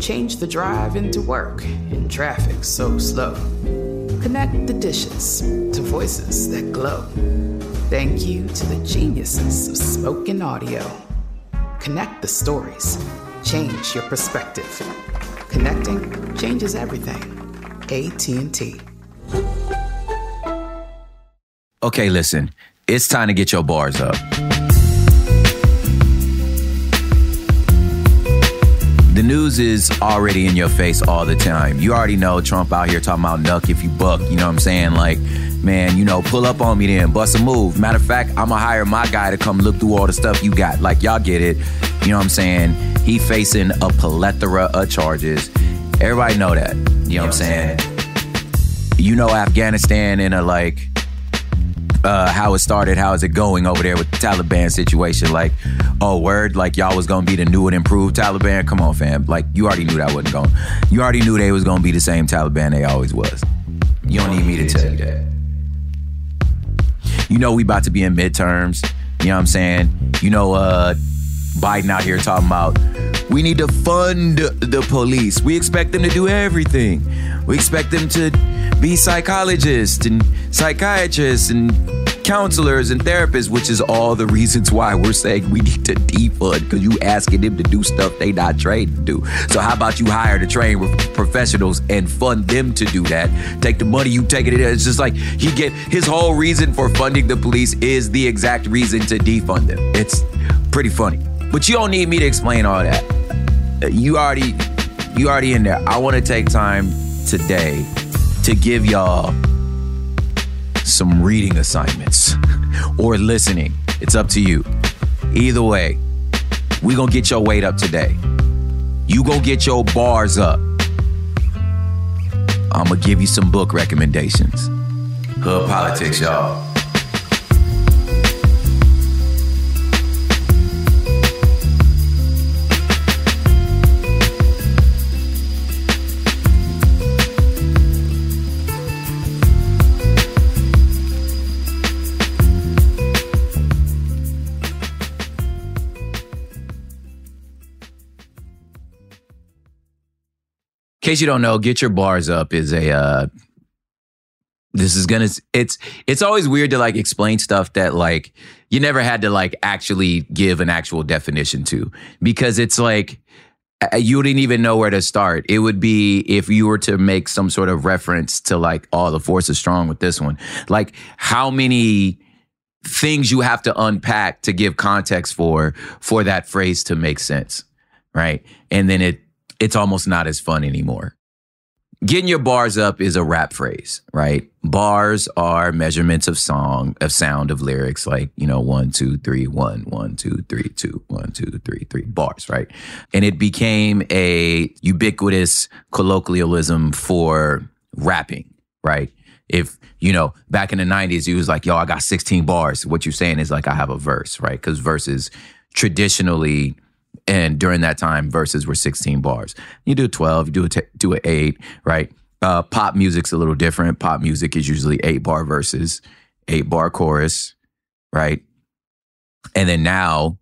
Change the drive into work in traffic so slow. Connect the dishes to voices that glow. Thank you to the geniuses of spoken audio. Connect the stories. Change your perspective. Connecting changes everything. AT&T. Okay, listen. It's time to get your bars up. The news is already in your face all the time. You already know Trump out here talking about nuck if you buck. You know what I'm saying? Like, man, you know, pull up on me then, bust a move. Matter of fact, I'm gonna hire my guy to come look through all the stuff you got. Like, y'all get it. You know what I'm saying? He facing a plethora of charges. Everybody know that. You know what I'm saying? You know Afghanistan in a like uh, how it started, how is it going over there with the Taliban situation? Like, oh, word, like y'all was gonna be the new and improved Taliban. Come on, fam. Like, you already knew that wasn't going. You already knew they was gonna be the same Taliban they always was. You don't need me to tell you that. You know we about to be in midterms. You know what I'm saying? You know, uh, Biden out here talking about we need to fund the police. We expect them to do everything. We expect them to be psychologists and psychiatrists and counselors and therapists, which is all the reasons why we're saying we need to defund because you asking them to do stuff they not trained to do. So how about you hire the trained professionals and fund them to do that? Take the money you take it. It's just like he get his whole reason for funding the police is the exact reason to defund them. It's pretty funny, but you don't need me to explain all that. You already, you already in there. I want to take time today to give y'all some reading assignments or listening. It's up to you. Either way, we gonna get your weight up today. You gonna get your bars up. I'm gonna give you some book recommendations. Hood politics, y'all. Case you don't know, get your bars up is a uh this is gonna it's it's always weird to like explain stuff that like you never had to like actually give an actual definition to because it's like you didn't even know where to start. It would be if you were to make some sort of reference to like, oh, the force is strong with this one. Like how many things you have to unpack to give context for for that phrase to make sense, right? And then it it's almost not as fun anymore. Getting your bars up is a rap phrase, right? Bars are measurements of song, of sound, of lyrics, like, you know, one, two, three, one, one, two, three, two, one, two, three, three, bars, right? And it became a ubiquitous colloquialism for rapping, right? If, you know, back in the 90s, he was like, yo, I got 16 bars. What you're saying is like, I have a verse, right? Because verses traditionally and during that time, verses were 16 bars. You do a 12, you do a t- do an eight, right? Uh, pop music's a little different. Pop music is usually eight bar verses, eight bar chorus, right? And then now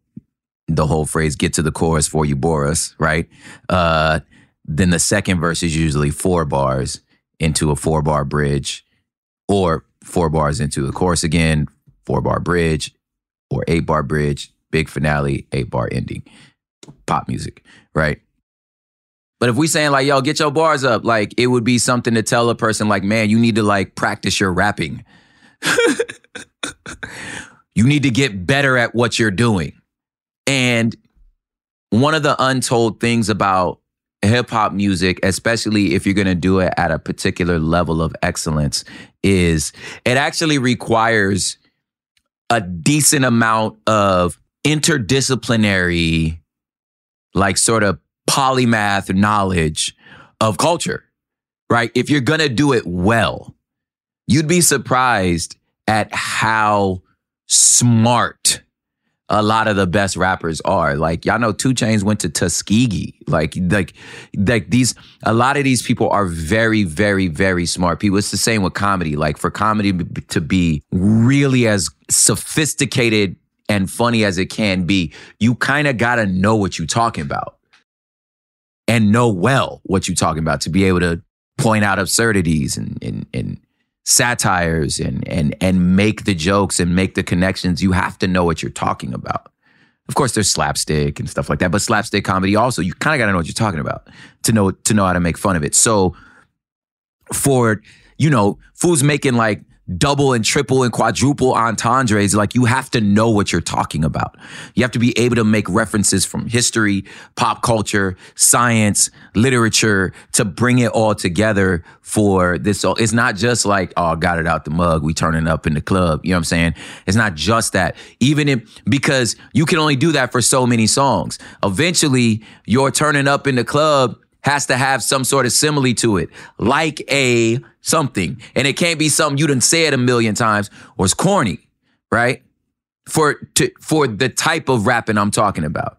the whole phrase "get to the chorus for you boris right? Uh, then the second verse is usually four bars into a four bar bridge, or four bars into the chorus again, four bar bridge, or eight bar bridge, big finale, eight bar ending. Pop music, right? But if we saying like, yo, get your bars up, like it would be something to tell a person like, man, you need to like practice your rapping. you need to get better at what you're doing. And one of the untold things about hip hop music, especially if you're going to do it at a particular level of excellence, is it actually requires a decent amount of interdisciplinary, like sort of polymath knowledge of culture, right? If you're going to do it well, you'd be surprised at how smart a lot of the best rappers are. Like y'all know 2 Chainz went to Tuskegee. Like like like these a lot of these people are very very very smart people. It's the same with comedy. Like for comedy to be really as sophisticated and funny as it can be, you kind of got to know what you're talking about. And know well what you're talking about to be able to point out absurdities and and and satires and and and make the jokes and make the connections, you have to know what you're talking about. Of course, there's slapstick and stuff like that, but slapstick comedy also, you kind of got to know what you're talking about to know to know how to make fun of it. So, for you know, fools making like double and triple and quadruple entendres. Like you have to know what you're talking about. You have to be able to make references from history, pop culture, science, literature to bring it all together for this. So it's not just like, oh, got it out the mug. We turning up in the club. You know what I'm saying? It's not just that. Even if, because you can only do that for so many songs. Eventually, you're turning up in the club has to have some sort of simile to it, like a something. And it can't be something you didn't say it a million times or it's corny, right? For to, for the type of rapping I'm talking about.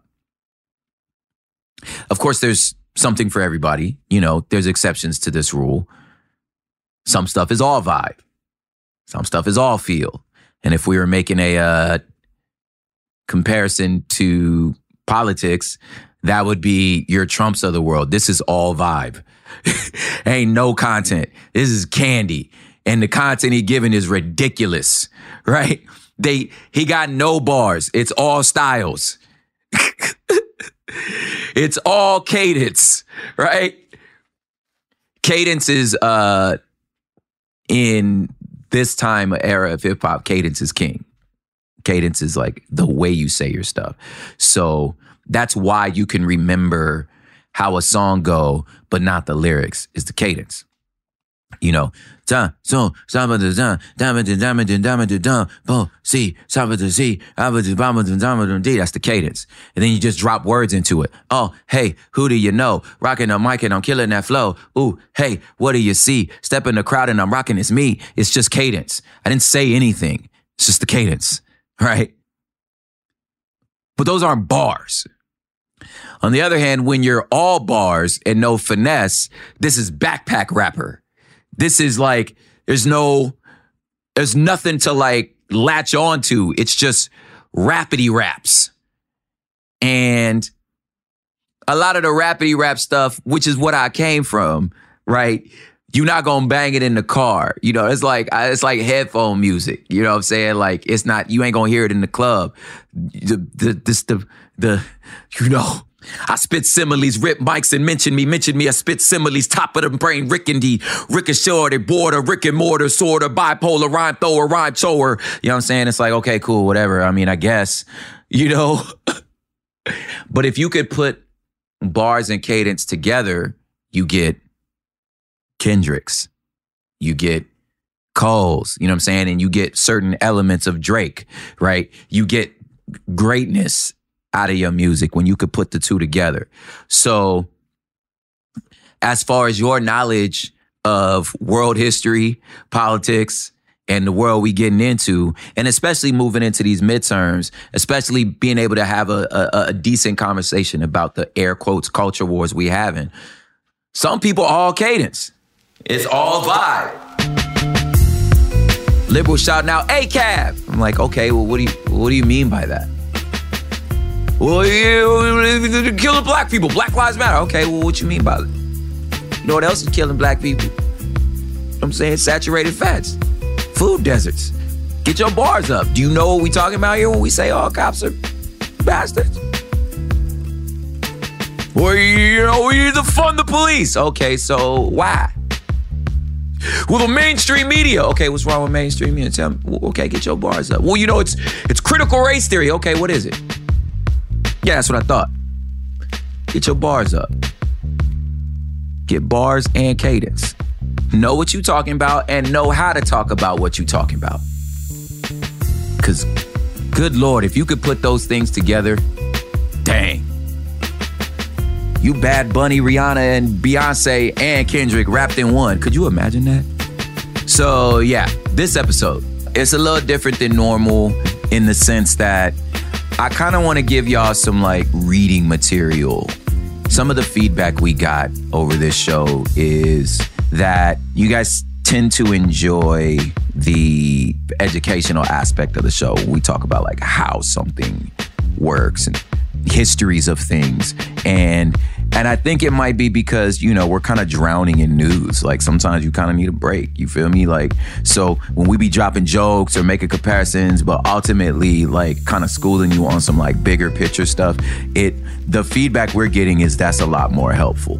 Of course, there's something for everybody. You know, there's exceptions to this rule. Some stuff is all vibe. Some stuff is all feel. And if we were making a uh, comparison to politics, that would be your Trumps of the world. This is all vibe. Ain't no content. This is candy. And the content he giving is ridiculous, right? They he got no bars. It's all styles. it's all cadence, right? Cadence is uh in this time era of hip hop, cadence is king. Cadence is like the way you say your stuff. So that's why you can remember how a song go, but not the lyrics. Is the cadence. You know, da so saba da da dama da dama da dama da da bo si saba da si aba da bama da dama da d. That's the cadence, and then you just drop words into it. Oh, hey, who do you know? Rocking the mic and I'm killing that flow. Ooh, hey, what do you see? Step in the crowd and I'm rocking. It's me. It's just cadence. I didn't say anything. It's just the cadence, right? But those aren't bars. On the other hand, when you're all bars and no finesse, this is backpack rapper. This is like, there's no, there's nothing to like latch on to. It's just rapidy raps. And a lot of the rapidy rap stuff, which is what I came from, right? You're not gonna bang it in the car. You know, it's like it's like headphone music. You know what I'm saying? Like it's not you ain't gonna hear it in the club. The the this the the you know I spit similes, rip mics and mention me, mention me. I spit similes, top of the brain, Rick and D, ricochet, border, Rick and mortar, sort of bipolar, rhyme thrower, rhyme shower. You know what I'm saying? It's like, okay, cool, whatever. I mean, I guess, you know. but if you could put bars and cadence together, you get Kendricks, you get Coles, you know what I'm saying? And you get certain elements of Drake, right? You get greatness out of your music when you could put the two together. So, as far as your knowledge of world history, politics, and the world we getting into, and especially moving into these midterms, especially being able to have a, a, a decent conversation about the air quotes culture wars we having. Some people all cadence. It's all vibe. Liberal shouting out ACAB. I'm like, okay, well, what do you what do you mean by that? Well, you killing black people. Black lives matter. Okay, well, what you mean by it? You know what else is killing black people? I'm saying saturated fats, food deserts. Get your bars up. Do you know what we talking about here when we say all cops are bastards? Well, you know, we need to fund the police. Okay, so why? Well, the mainstream media. Okay, what's wrong with mainstream media? Tell me. Okay, get your bars up. Well, you know, it's it's critical race theory. Okay, what is it? Yeah, that's what I thought. Get your bars up. Get bars and cadence. Know what you're talking about and know how to talk about what you're talking about. Cause good lord, if you could put those things together, dang. You Bad Bunny, Rihanna, and Beyonce and Kendrick wrapped in one. Could you imagine that? So, yeah, this episode, it's a little different than normal in the sense that I kind of want to give y'all some like reading material. Some of the feedback we got over this show is that you guys tend to enjoy the educational aspect of the show. We talk about like how something works and histories of things and and I think it might be because, you know, we're kind of drowning in news. Like sometimes you kind of need a break. You feel me? Like, so when we be dropping jokes or making comparisons, but ultimately like kind of schooling you on some like bigger picture stuff, it, the feedback we're getting is that's a lot more helpful.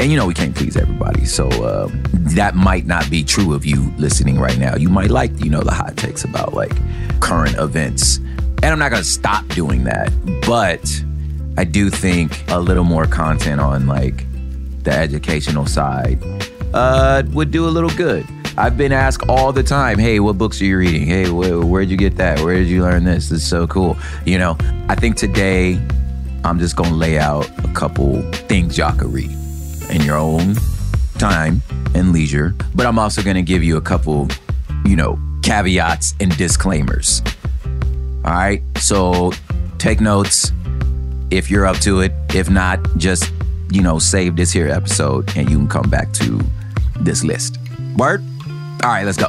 And you know, we can't please everybody. So uh, that might not be true of you listening right now. You might like, you know, the hot takes about like current events. And I'm not going to stop doing that. But I do think a little more content on like the educational side uh, would do a little good. I've been asked all the time, hey, what books are you reading? Hey, wh- where'd you get that? Where did you learn this? This is so cool. You know, I think today I'm just gonna lay out a couple things y'all could read in your own time and leisure, but I'm also gonna give you a couple, you know, caveats and disclaimers. All right, so take notes if you're up to it. If not, just, you know, save this here episode and you can come back to this list. Word? All right, let's go.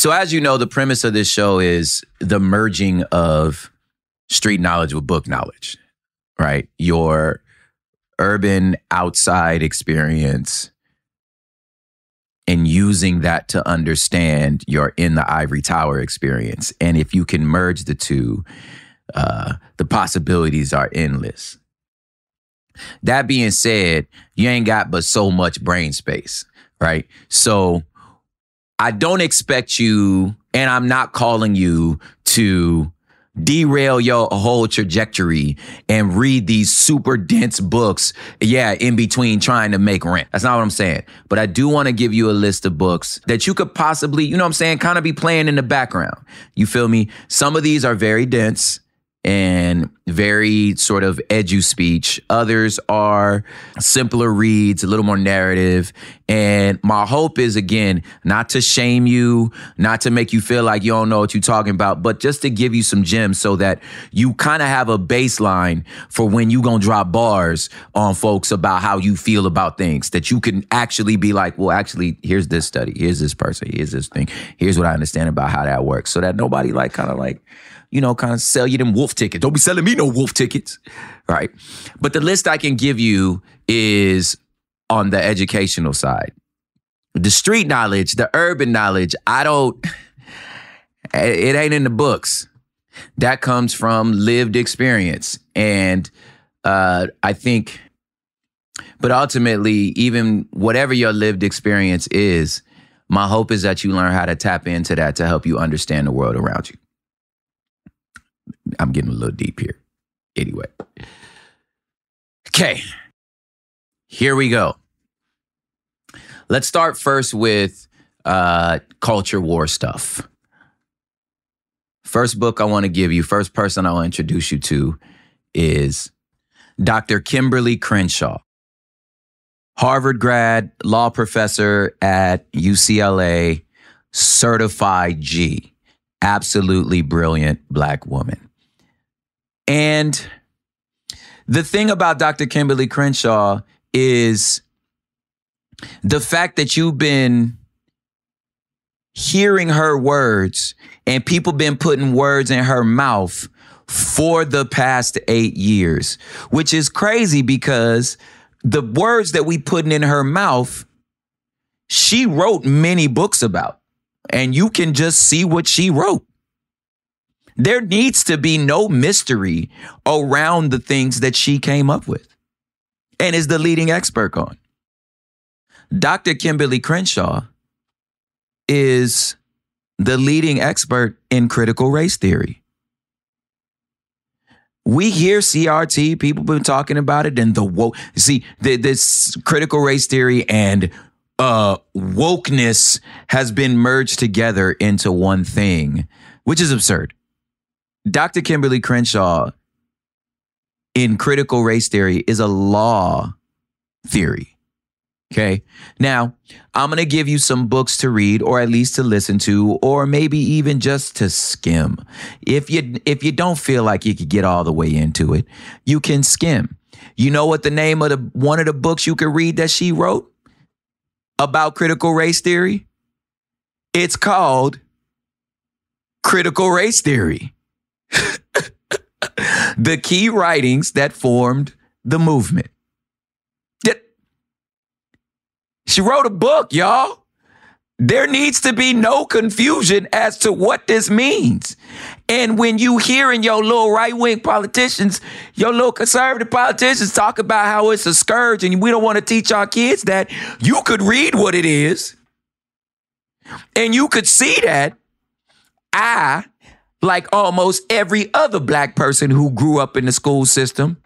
So, as you know, the premise of this show is the merging of street knowledge with book knowledge, right? Your urban outside experience and using that to understand your in the ivory tower experience. And if you can merge the two, uh, the possibilities are endless. That being said, you ain't got but so much brain space, right? So I don't expect you, and I'm not calling you to derail your whole trajectory and read these super dense books. Yeah, in between trying to make rent. That's not what I'm saying. But I do want to give you a list of books that you could possibly, you know what I'm saying, kind of be playing in the background. You feel me? Some of these are very dense and very sort of edu speech. Others are simpler reads, a little more narrative. And my hope is again, not to shame you, not to make you feel like you don't know what you're talking about, but just to give you some gems so that you kind of have a baseline for when you gonna drop bars on folks about how you feel about things. That you can actually be like, well, actually, here's this study, here's this person, here's this thing, here's what I understand about how that works. So that nobody like kind of like you know, kind of sell you them wolf tickets. Don't be selling me no wolf tickets. Right. But the list I can give you is on the educational side. The street knowledge, the urban knowledge, I don't, it ain't in the books. That comes from lived experience. And uh, I think, but ultimately, even whatever your lived experience is, my hope is that you learn how to tap into that to help you understand the world around you. I'm getting a little deep here. Anyway. Okay. Here we go. Let's start first with uh, culture war stuff. First book I want to give you, first person I'll introduce you to is Dr. Kimberly Crenshaw. Harvard grad, law professor at UCLA, certified G. Absolutely brilliant black woman. And the thing about Dr. Kimberly Crenshaw is the fact that you've been hearing her words and people been putting words in her mouth for the past eight years, which is crazy because the words that we putting in her mouth, she wrote many books about. And you can just see what she wrote. There needs to be no mystery around the things that she came up with and is the leading expert on. Dr. Kimberly Crenshaw is the leading expert in critical race theory. We hear CRT, people been talking about it, and the woke. See, the, this critical race theory and uh, wokeness has been merged together into one thing, which is absurd. Dr. Kimberly Crenshaw in critical race theory is a law theory. Okay. Now, I'm going to give you some books to read or at least to listen to or maybe even just to skim. If you if you don't feel like you could get all the way into it, you can skim. You know what the name of the one of the books you could read that she wrote about critical race theory? It's called Critical Race Theory. the key writings that formed the movement. She wrote a book, y'all. There needs to be no confusion as to what this means. And when you hearing your little right wing politicians, your little conservative politicians talk about how it's a scourge and we don't want to teach our kids that, you could read what it is and you could see that I like almost every other black person who grew up in the school system,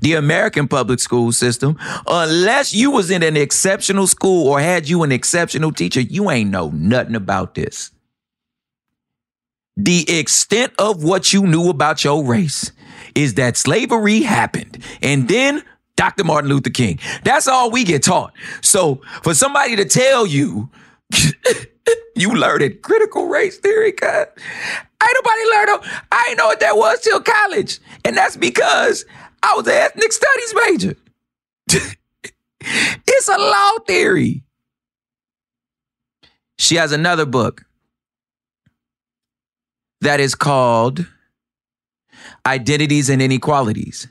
the American public school system, unless you was in an exceptional school or had you an exceptional teacher, you ain't know nothing about this. The extent of what you knew about your race is that slavery happened. And then Dr. Martin Luther King. That's all we get taught. So for somebody to tell you you learned it. Critical race theory, cut. Ain't nobody learned it. I didn't know what that was till college. And that's because I was an ethnic studies major. it's a law theory. She has another book that is called Identities and Inequalities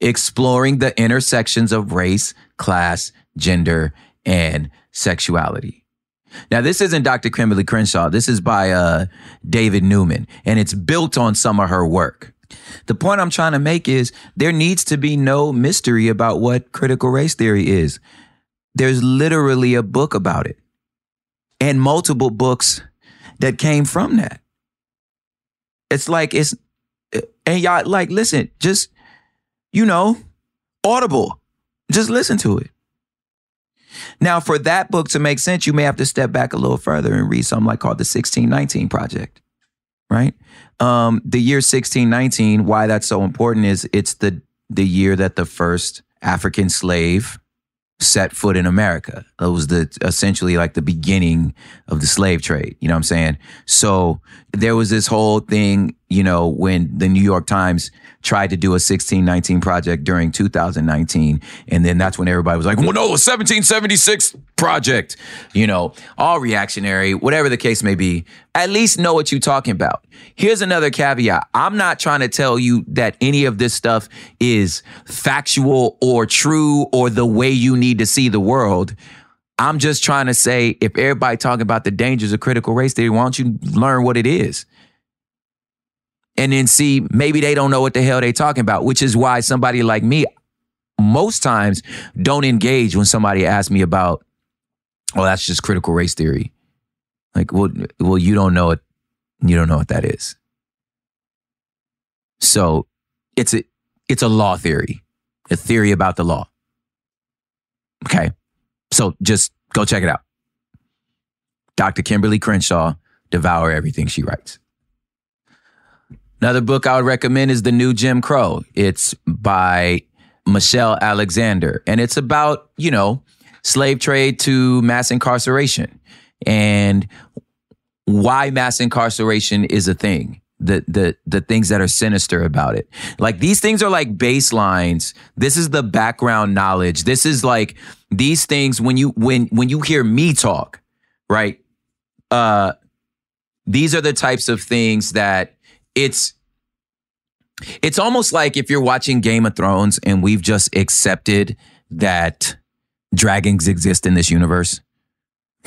Exploring the Intersections of Race, Class, Gender, and Sexuality. Now, this isn't Dr. Kimberly Crenshaw. This is by uh, David Newman, and it's built on some of her work. The point I'm trying to make is there needs to be no mystery about what critical race theory is. There's literally a book about it and multiple books that came from that. It's like it's and y'all like listen, just you know, audible. Just listen to it. Now, for that book to make sense, you may have to step back a little further and read something like called the 1619 Project, right? Um, the year 1619, why that's so important is it's the the year that the first African slave set foot in America. It was the essentially like the beginning of the slave trade. You know what I'm saying? So there was this whole thing, you know, when the New York Times tried to do a 1619 project during 2019. And then that's when everybody was like, well, no, 1776 project, you know, all reactionary, whatever the case may be. At least know what you're talking about. Here's another caveat. I'm not trying to tell you that any of this stuff is factual or true or the way you need to see the world. I'm just trying to say if everybody talking about the dangers of critical race theory, why don't you learn what it is? And then see maybe they don't know what the hell they're talking about, which is why somebody like me most times don't engage when somebody asks me about, oh, that's just critical race theory. Like, well, well, you don't know it. You don't know what that is. So it's a it's a law theory, a theory about the law. Okay. So just go check it out. Dr. Kimberly Crenshaw, devour everything she writes. Another book I would recommend is The New Jim Crow. It's by Michelle Alexander, and it's about, you know, slave trade to mass incarceration and why mass incarceration is a thing. The, the the things that are sinister about it. Like these things are like baselines. This is the background knowledge. This is like these things when you when when you hear me talk, right? Uh these are the types of things that it's it's almost like if you're watching Game of Thrones and we've just accepted that dragons exist in this universe.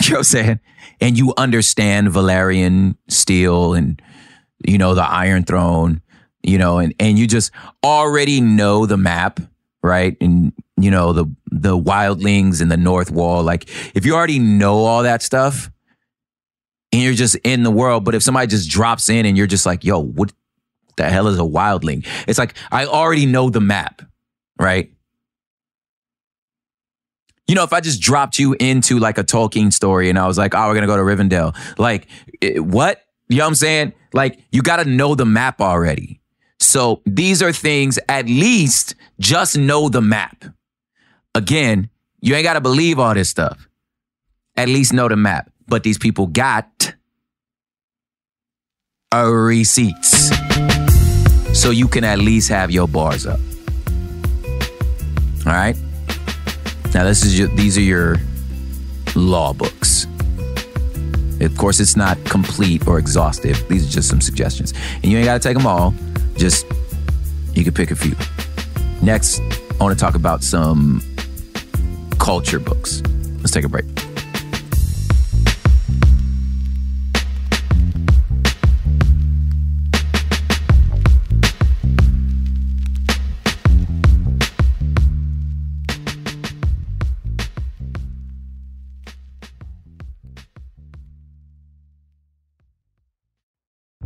You know what I'm saying? And you understand Valyrian steel and you know the Iron Throne, you know, and and you just already know the map, right? And you know the the wildlings and the North Wall. Like if you already know all that stuff, and you're just in the world, but if somebody just drops in and you're just like, yo, what the hell is a wildling? It's like I already know the map, right? You know, if I just dropped you into like a Tolkien story and I was like, oh, we're gonna go to Rivendell, like, it, what? You know what I'm saying? Like, you gotta know the map already. So these are things, at least just know the map. Again, you ain't gotta believe all this stuff. At least know the map. But these people got receipts so you can at least have your bars up. All right. Now this is your, these are your law books. Of course, it's not complete or exhaustive. These are just some suggestions, and you ain't got to take them all. Just you can pick a few. Next, I want to talk about some culture books. Let's take a break.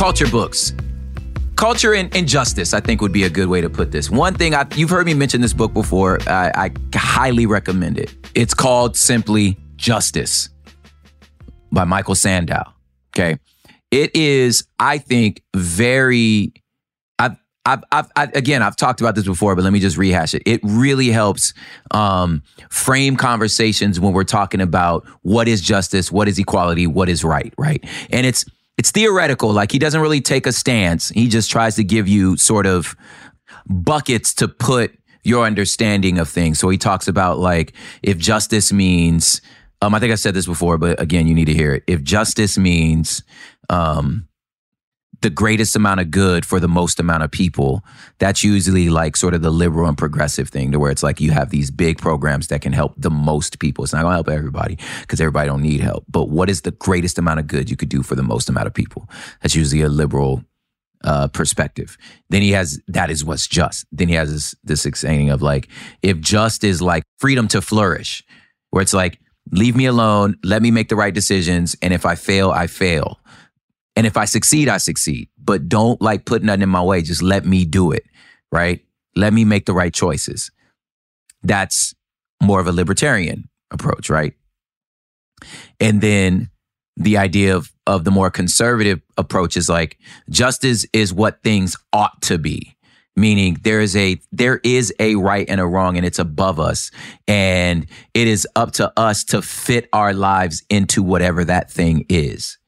Culture books. Culture and, and justice, I think, would be a good way to put this. One thing I, you've heard me mention this book before. I, I highly recommend it. It's called simply Justice by Michael Sandel. Okay, it is, I think, very. I've, I've, I've, I, again, I've talked about this before, but let me just rehash it. It really helps um, frame conversations when we're talking about what is justice, what is equality, what is right, right? And it's it's theoretical. Like he doesn't really take a stance. He just tries to give you sort of buckets to put your understanding of things. So he talks about like if justice means, um, I think I said this before, but again, you need to hear it. If justice means um, the greatest amount of good for the most amount of people, that's usually like sort of the liberal and progressive thing to where it's like you have these big programs that can help the most people. It's not going to help everybody because everybody don't need help. But what is the greatest amount of good you could do for the most amount of people? That's usually a liberal uh, perspective. Then he has that is what's just. Then he has this this saying of like if just is like freedom to flourish, where it's like leave me alone, let me make the right decisions, and if I fail, I fail. And if I succeed, I succeed. But don't like put nothing in my way. Just let me do it, right? Let me make the right choices. That's more of a libertarian approach, right? And then the idea of of the more conservative approach is like justice is what things ought to be meaning there is a there is a right and a wrong and it's above us and it is up to us to fit our lives into whatever that thing is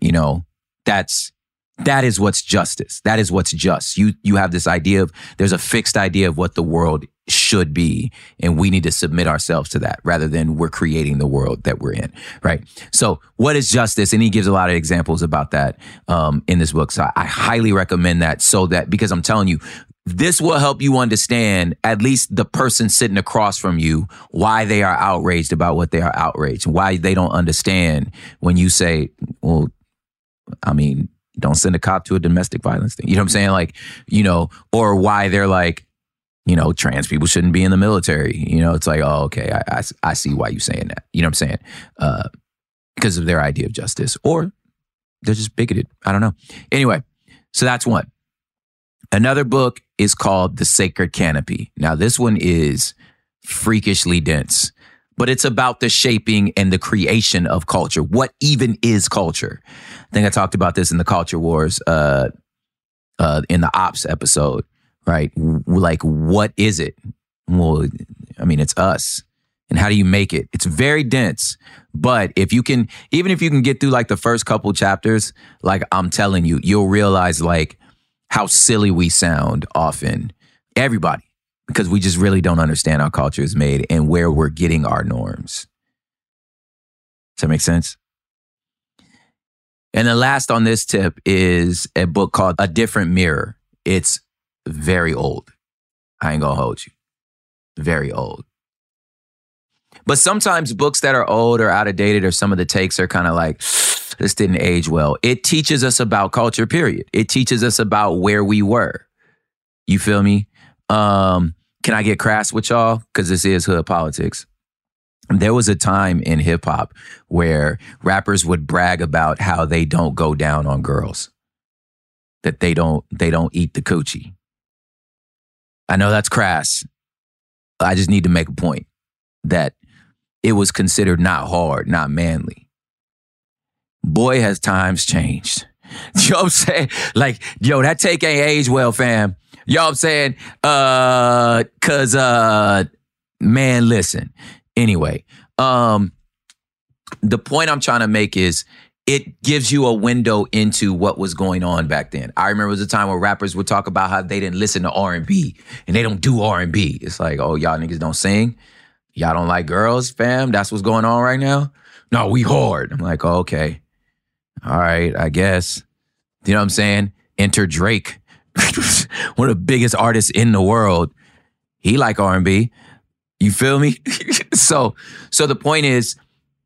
you know that's that is what's justice. That is what's just. You you have this idea of there's a fixed idea of what the world should be and we need to submit ourselves to that rather than we're creating the world that we're in right? So what is justice? And he gives a lot of examples about that um, in this book. So I, I highly recommend that so that because i'm telling you this will help you understand at least the person sitting across from you why they are outraged about what they are outraged why they don't understand when you say well i mean don't send a cop to a domestic violence thing you know what i'm saying like you know or why they're like you know, trans people shouldn't be in the military. You know, it's like, oh, okay, I, I, I see why you're saying that. You know what I'm saying? Uh, because of their idea of justice, or they're just bigoted. I don't know. Anyway, so that's one. Another book is called The Sacred Canopy. Now, this one is freakishly dense, but it's about the shaping and the creation of culture. What even is culture? I think I talked about this in the Culture Wars uh, uh, in the Ops episode right? Like, what is it? Well, I mean, it's us. And how do you make it? It's very dense. But if you can, even if you can get through like the first couple chapters, like I'm telling you, you'll realize like how silly we sound often. Everybody, because we just really don't understand how culture is made and where we're getting our norms. Does that make sense? And the last on this tip is a book called A Different Mirror. It's very old. I ain't gonna hold you. Very old. But sometimes books that are old or out of dated or some of the takes are kind of like, this didn't age well. It teaches us about culture, period. It teaches us about where we were. You feel me? Um, can I get crass with y'all? Because this is hood politics. There was a time in hip hop where rappers would brag about how they don't go down on girls, that they don't they don't eat the coochie. I know that's crass. I just need to make a point that it was considered not hard, not manly. Boy, has times changed. You know what I'm saying? Like, yo, that take ain't age well, fam. What I'm saying? Uh, cause uh man, listen. Anyway, um, the point I'm trying to make is it gives you a window into what was going on back then. I remember it was a time where rappers would talk about how they didn't listen to R&B and they don't do R&B. It's like, oh, y'all niggas don't sing. Y'all don't like girls, fam. That's what's going on right now. No, we hard. I'm like, oh, okay, all right, I guess. You know what I'm saying? Enter Drake, one of the biggest artists in the world. He like R&B. You feel me? so, so the point is,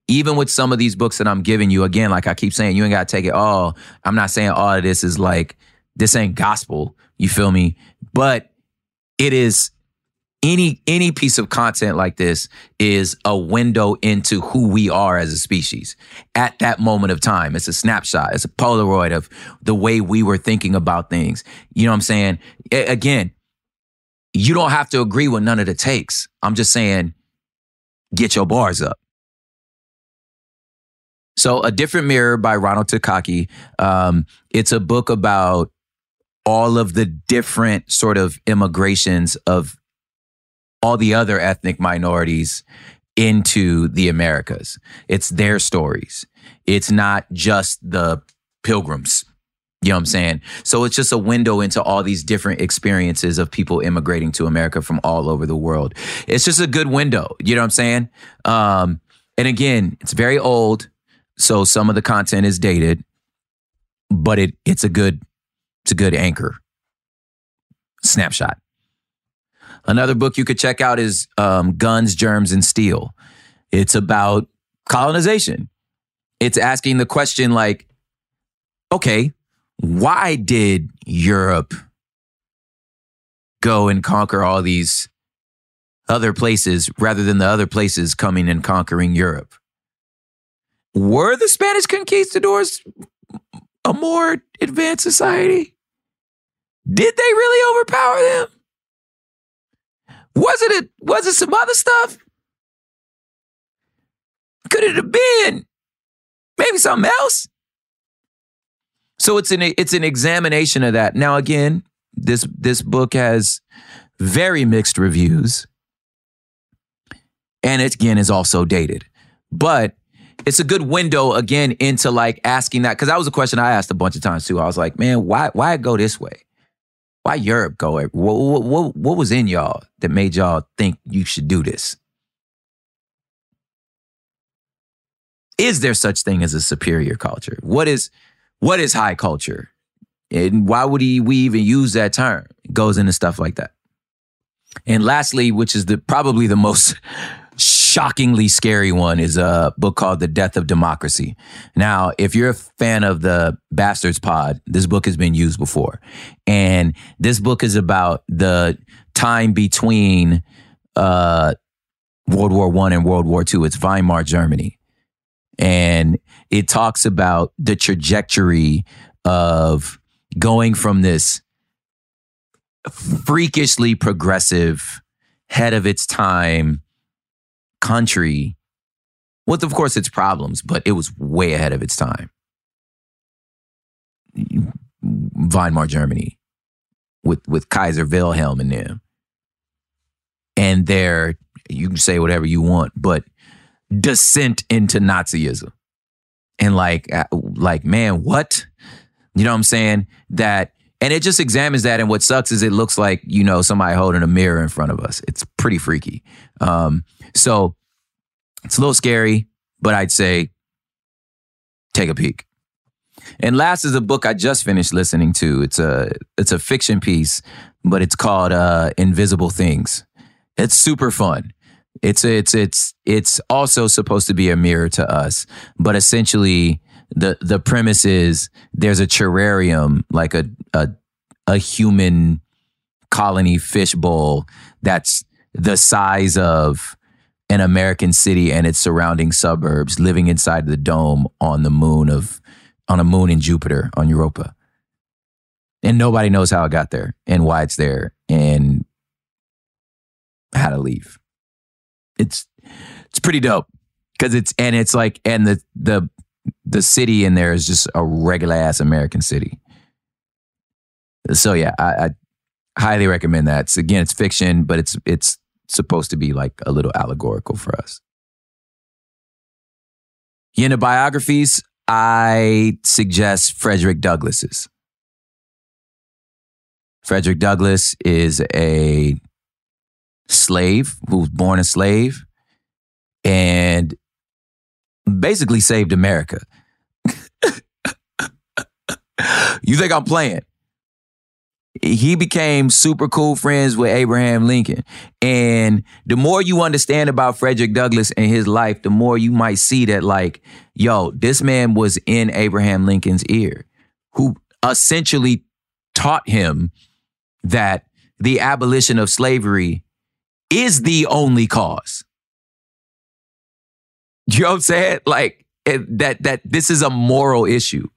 even with some of these books that I'm giving you, again, like I keep saying, you ain't got to take it all. I'm not saying all of this is like, this ain't gospel. You feel me? But it is any any piece of content like this is a window into who we are as a species. At that moment of time it's a snapshot it's a polaroid of the way we were thinking about things. You know what i'm saying? Again you don't have to agree with none of the takes. I'm just saying get your bars up. So, A Different Mirror by Ronald Takaki. Um, it's a book about all of the different sort of immigrations of all the other ethnic minorities into the Americas. It's their stories. It's not just the pilgrims. You know what I'm saying? So it's just a window into all these different experiences of people immigrating to America from all over the world. It's just a good window. You know what I'm saying? Um, and again, it's very old. So some of the content is dated, but it it's a good it's a good anchor. Snapshot. Another book you could check out is um, Guns, Germs, and Steel. It's about colonization. It's asking the question like, okay, why did Europe go and conquer all these other places rather than the other places coming and conquering Europe? were the Spanish conquistadors a more advanced society? Did they really overpower them? Was it was it some other stuff? Could it have been maybe something else? So it's an it's an examination of that. Now again, this this book has very mixed reviews. And it again is also dated. But it's a good window again into like asking that because that was a question I asked a bunch of times too. I was like, man, why why go this way? Why Europe go? What, what, what, was in y'all that made y'all think you should do this? Is there such thing as a superior culture? What is what is high culture? And why would he, we even use that term? It goes into stuff like that. And lastly, which is the probably the most shockingly scary one is a book called The Death of Democracy. Now, if you're a fan of the Bastards Pod, this book has been used before. And this book is about the time between uh, World War One and World War Two. It's Weimar Germany. And it talks about the trajectory of going from this freakishly progressive, head of its time country with, of course, its problems, but it was way ahead of its time. Weimar Germany with, with Kaiser Wilhelm in them. And their, you can say whatever you want, but descent into Nazism. And like, uh, like, man, what? You know what I'm saying? That and it just examines that. And what sucks is it looks like, you know, somebody holding a mirror in front of us. It's pretty freaky. Um, so it's a little scary, but I'd say take a peek. And last is a book I just finished listening to. It's a it's a fiction piece, but it's called uh, Invisible Things. It's super fun. It's it's it's it's also supposed to be a mirror to us, but essentially the the premise is there's a terrarium, like a a a human colony fishbowl that's the size of an American city and its surrounding suburbs living inside the dome on the moon of on a moon in Jupiter on Europa. And nobody knows how it got there and why it's there and how to leave. It's it's pretty dope because it's and it's like and the the the city in there is just a regular ass American city. So yeah, I, I highly recommend that. It's, again, it's fiction, but it's it's supposed to be like a little allegorical for us. In the biographies, I suggest Frederick Douglass's. Frederick Douglass is a slave who was born a slave and basically saved America. You think I'm playing? He became super cool friends with Abraham Lincoln. And the more you understand about Frederick Douglass and his life, the more you might see that, like, yo, this man was in Abraham Lincoln's ear, who essentially taught him that the abolition of slavery is the only cause. You know what I'm saying? Like that that this is a moral issue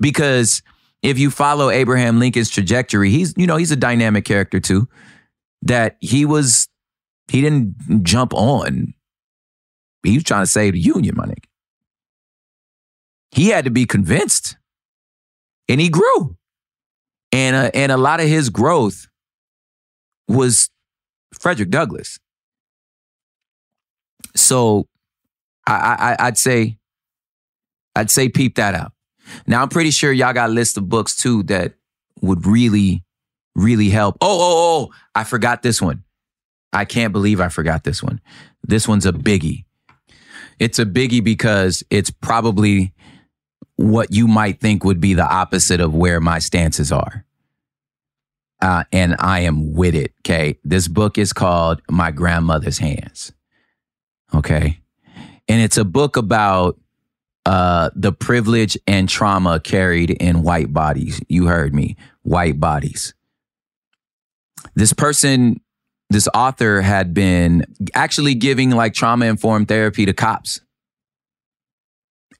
because if you follow Abraham Lincoln's trajectory, he's you know he's a dynamic character too. That he was he didn't jump on. He was trying to save the Union, my nigga. He had to be convinced, and he grew, and uh, and a lot of his growth was Frederick Douglass. So I, I I'd say I'd say peep that out. Now I'm pretty sure y'all got a list of books too that would really, really help. Oh, oh, oh, I forgot this one. I can't believe I forgot this one. This one's a biggie. It's a biggie because it's probably what you might think would be the opposite of where my stances are. Uh, and I am with it. Okay. This book is called My Grandmother's Hands. Okay. And it's a book about uh, the privilege and trauma carried in white bodies. You heard me, white bodies. This person, this author had been actually giving like trauma informed therapy to cops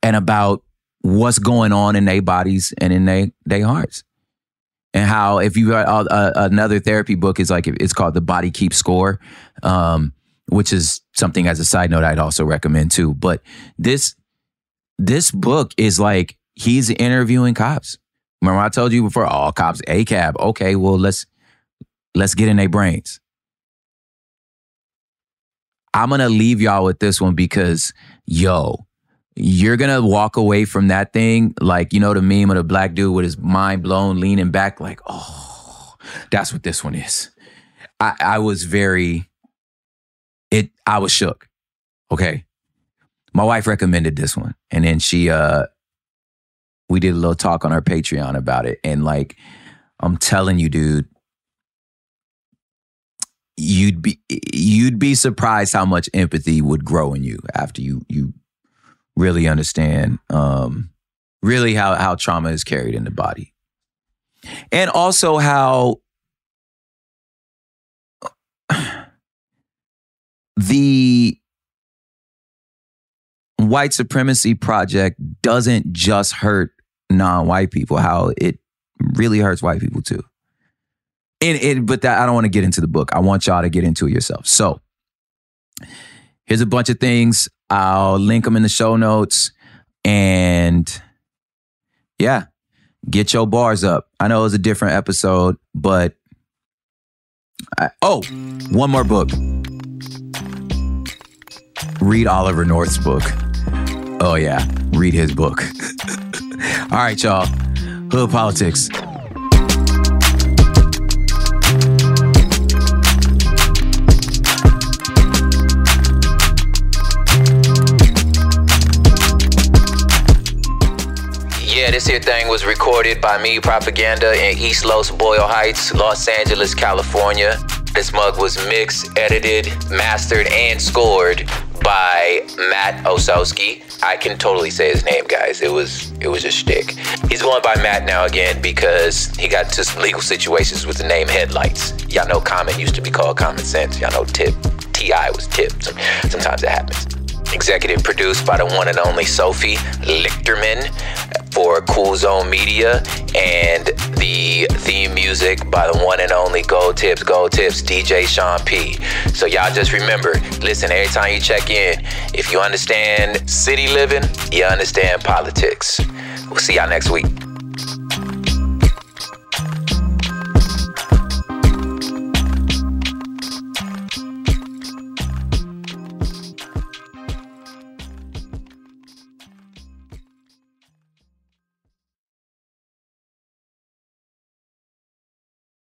and about what's going on in their bodies and in their their hearts. And how if you got uh, uh, another therapy book is like it's called the Body Keep Score, um, which is something as a side note I'd also recommend too. But this this book is like he's interviewing cops. Remember I told you before, all cops, ACAB. Okay, well let's let's get in their brains. I'm gonna leave y'all with this one because yo, you're gonna walk away from that thing like you know the meme of the black dude with his mind blown, leaning back, like, oh, that's what this one is. I, I was very it I was shook. Okay my wife recommended this one. And then she uh we did a little talk on our patreon about it. And like i'm telling you dude you'd be you'd be surprised how much empathy would grow in you after you you really understand um really how how trauma is carried in the body. And also how the white supremacy project doesn't just hurt non-white people, how it really hurts white people too. And but that I don't want to get into the book. I want y'all to get into it yourself. So here's a bunch of things. I'll link them in the show notes. And yeah, get your bars up. I know it was a different episode, but I, oh, one more book. Read Oliver North's book. Oh, yeah. Read his book. All right, y'all. Hood politics. Yeah, this here thing was recorded by me, Propaganda, in East Los Boyle Heights, Los Angeles, California. This mug was mixed, edited, mastered, and scored by Matt Osowski. I can totally say his name, guys. It was it was a shtick. He's going by Matt now again because he got into some legal situations with the name Headlights. Y'all know Common used to be called Common Sense. Y'all know Tip. T.I. was Tip. Sometimes it happens. Executive produced by the one and only Sophie Lichterman for Cool Zone Media, and the theme music by the one and only Gold Tips, Gold Tips, DJ Sean P. So y'all just remember, listen, every time you check in, if you understand city living, you understand politics. We'll see y'all next week.